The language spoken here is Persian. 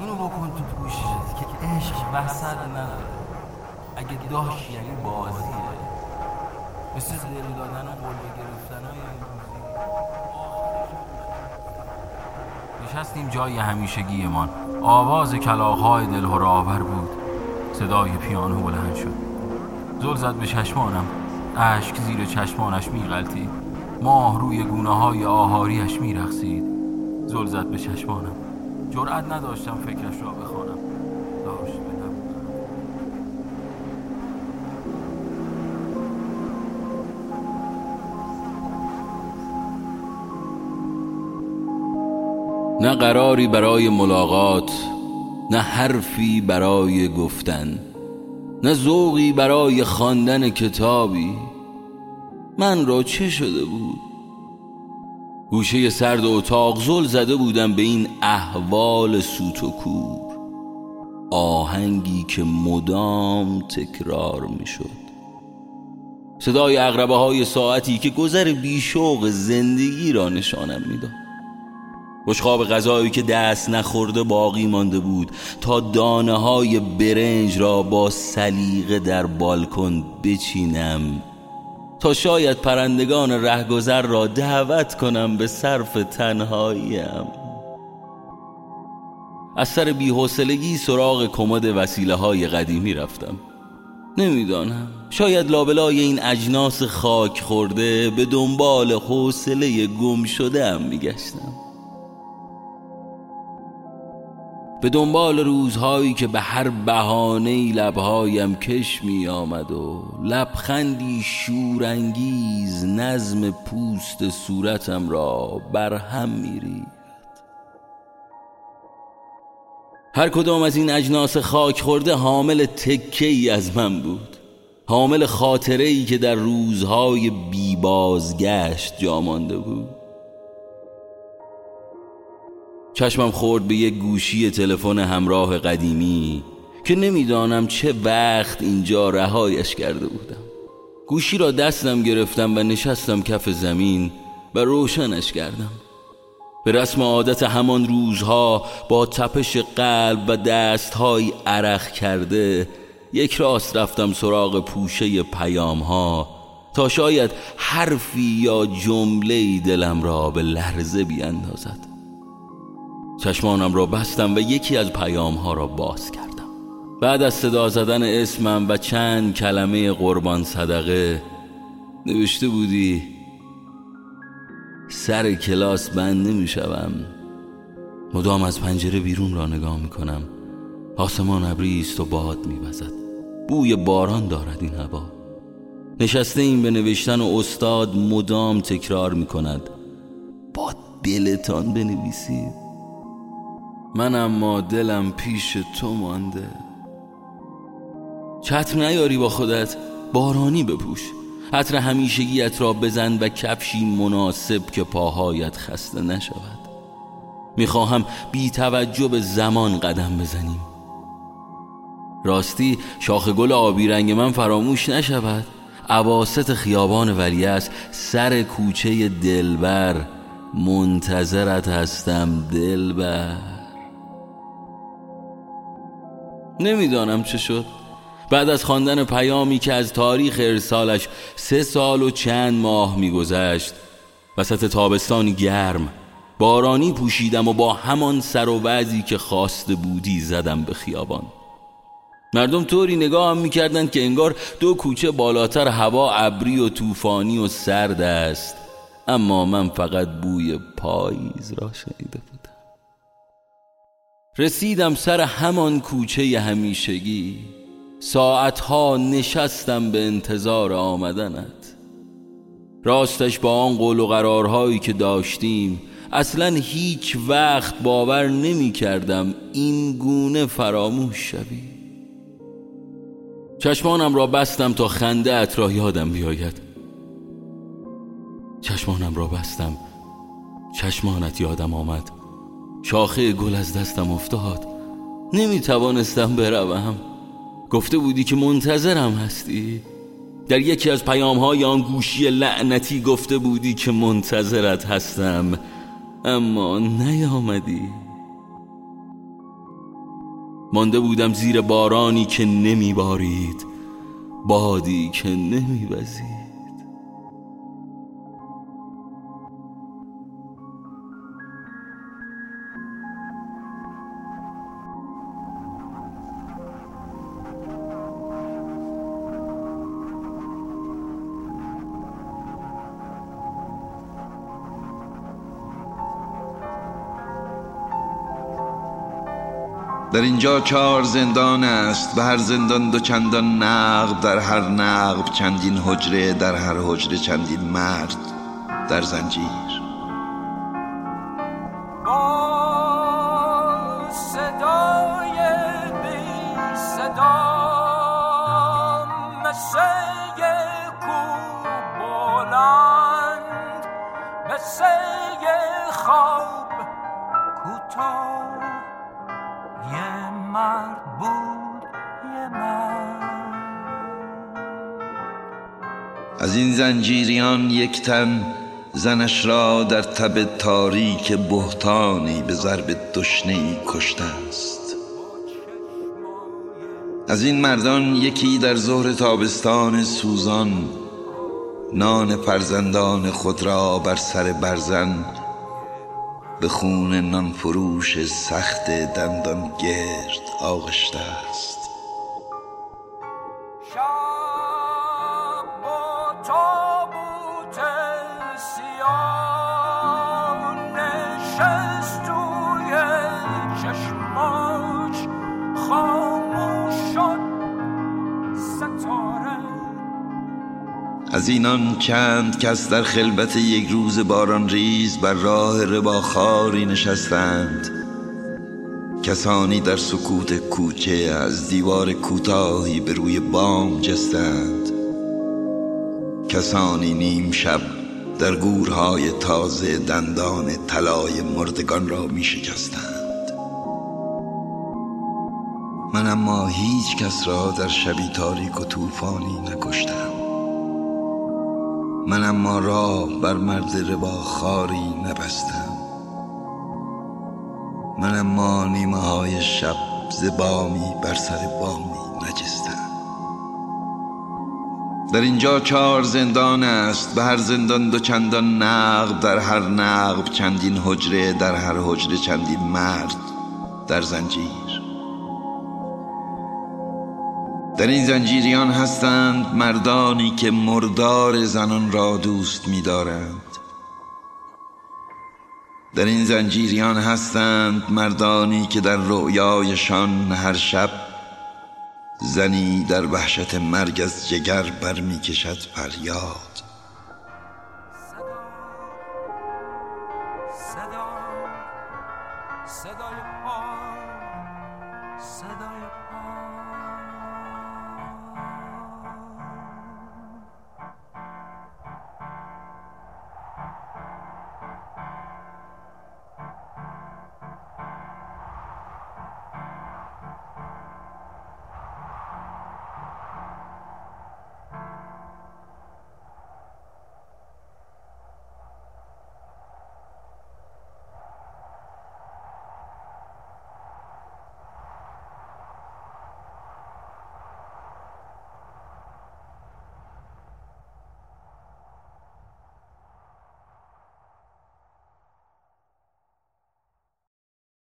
اینو بکن تو پوشت که عشق وسط نداره اگه داشت یعنی بازیه. مثل دل دادن و قلبه گرفتن های نشستیم جای همیشگیمان. آواز کلاهای دل آور بود. صدای پیانو بلند شد. زل زد به چشمانم. اشک زیر چشمانش میغلطید. ماه روی گونه های آهاریش میرخسید زل زد به چشمانم. جرأت نداشتم فکرش را بخوانم. داشت نه قراری برای ملاقات نه حرفی برای گفتن نه ذوقی برای خواندن کتابی. من را چه شده بود؟ گوشه سرد اتاق زل زده بودم به این احوال سوت و کور. آهنگی که مدام تکرار می شد صدای اغربه های ساعتی که گذر بیشوق زندگی را نشانم می‌داد. بشقاب غذایی که دست نخورده باقی مانده بود تا دانه های برنج را با سلیقه در بالکن بچینم شاید پرندگان رهگذر را دعوت کنم به صرف تنهاییم. از سر بیحوصلگی سراغ کمد وسیله های قدیمی رفتم. نمی‌دانم شاید لابلای این اجناس خاک خورده به دنبال حوصله گم شده هم میگشتم. به دنبال روزهایی که به هر بهانه لبهایم کش می آمد و لبخندی شورانگیز نظم پوست صورتم را بر هم می ریخت هر کدام از این اجناس خاک خورده حامل تکه ای از من بود. حامل خاطره ای که در روزهای بی بازگشت جا مانده بود. چشمم خورد به یک گوشی تلفن همراه قدیمی که نمی‌دانم چه وقت اینجا رهایش کرده بودم. گوشی را دستم گرفتم و نشستم کف زمین و روشنش کردم. به رسم عادت همان روزها با تپش قلب و دستهای عرق کرده یک راست رفتم سراغ پوشه پیام ها تا شاید حرفی یا جمله دلم را به لرزه بیاندازد. چشمانم را بستم و یکی از پیام ها را باز کردم. بعد از صدا زدن اسمم و چند کلمه قربان صدقه نوشته بودی سر کلاس بند نمی شوم مدام از پنجره بیرون را نگاه می کنم آسمان ابری است و باد می بزد. بوی باران دارد این هوا. نشسته این به نوشتن و استاد مدام تکرار می کند با دلتان بنویسید. من اما دلم پیش تو مانده. چتر نیاری با خودت بارانی بپوش. عطر همیشگیت را بزن و کفشی مناسب که پاهایت خسته نشود. می‌خواهم بی توجه به زمان قدم بزنیم. راستی شاخ گل آبی رنگ من فراموش نشود. عواست خیابان ولیعصر سر کوچه دلبر. منتظرت هستم دلبر. نمی‌دانم چه شد. بعد از خواندن پیامی که از تاریخ ارسالش سه سال و چند ماه میگذشت وسط تابستانی گرم بارانی پوشیدم و با همان سر و وضعی که خواسته بودی زدم به خیابان. مردم طوری نگاه هم می‌کردند که انگار دو کوچه بالاتر هوا ابری و طوفانی و سرد است اما من فقط بوی پاییز را شنیده بودم. رسیدم سر همان کوچه همیشگی. ساعتها نشستم به انتظار آمدنت. راستش با آن قول و قرارهایی که داشتیم اصلا هیچ وقت باور نمی کردم این گونه فراموش شوی. چشمانم را بستم تا خنده ات را یادم بیاید. چشمانم را بستم. چشمانت یادم آمد. شاخه گل از دستم افتاد. نمی توانستم بروم. گفته بودی که منتظرم هستی. در یکی از پیام های آن گوشی لعنتی گفته بودی که منتظرت هستم. اما نیامدی. مانده بودم زیر بارانی که نمی بارید بادی که نمی بزید در اینجا چهار زندان است. به هر زندان دو چندان نقب در هر نقب چندین حجره در هر حجره چندین مرد. در زنجیر. این زنجیریان یک تن زنش را در تب تاریک بهتانی به ضرب دشنه کشته است. از این مردان یکی در ظهر تابستان سوزان نان فرزندان خود را بر سر برزن به خون نان فروش سخت دندان گرد آغشته است. از اینان چند کس در خلبت یک روز باران ریز بر راه رباخاری نشستند. کسانی در سکوت کوچه از دیوار کوتاهی به روی بام جستند. کسانی نیم شب در گورهای تازه دندان طلای مردگان را می شکستند. من اما هیچ کس را در شبی تاریک و طوفانی نکشتم. من اما راه بر مرد ربا خاری نبستم. من اما نیمه های شب زبامی بر سر بامی نجستم. در اینجا چهار زندان است به هر زندان دو چندان نقب در هر نقب چندین حجره در هر حجره چندین مرد در زنجیر. در این زنجیریان هستند مردانی که مردار زنان را دوست می‌دارند. در این زنجیریان هستند مردانی که در رؤیایشان هر شب زنی در وحشت مرگ از جگر برمیکشد فریاد. صدای پا صدای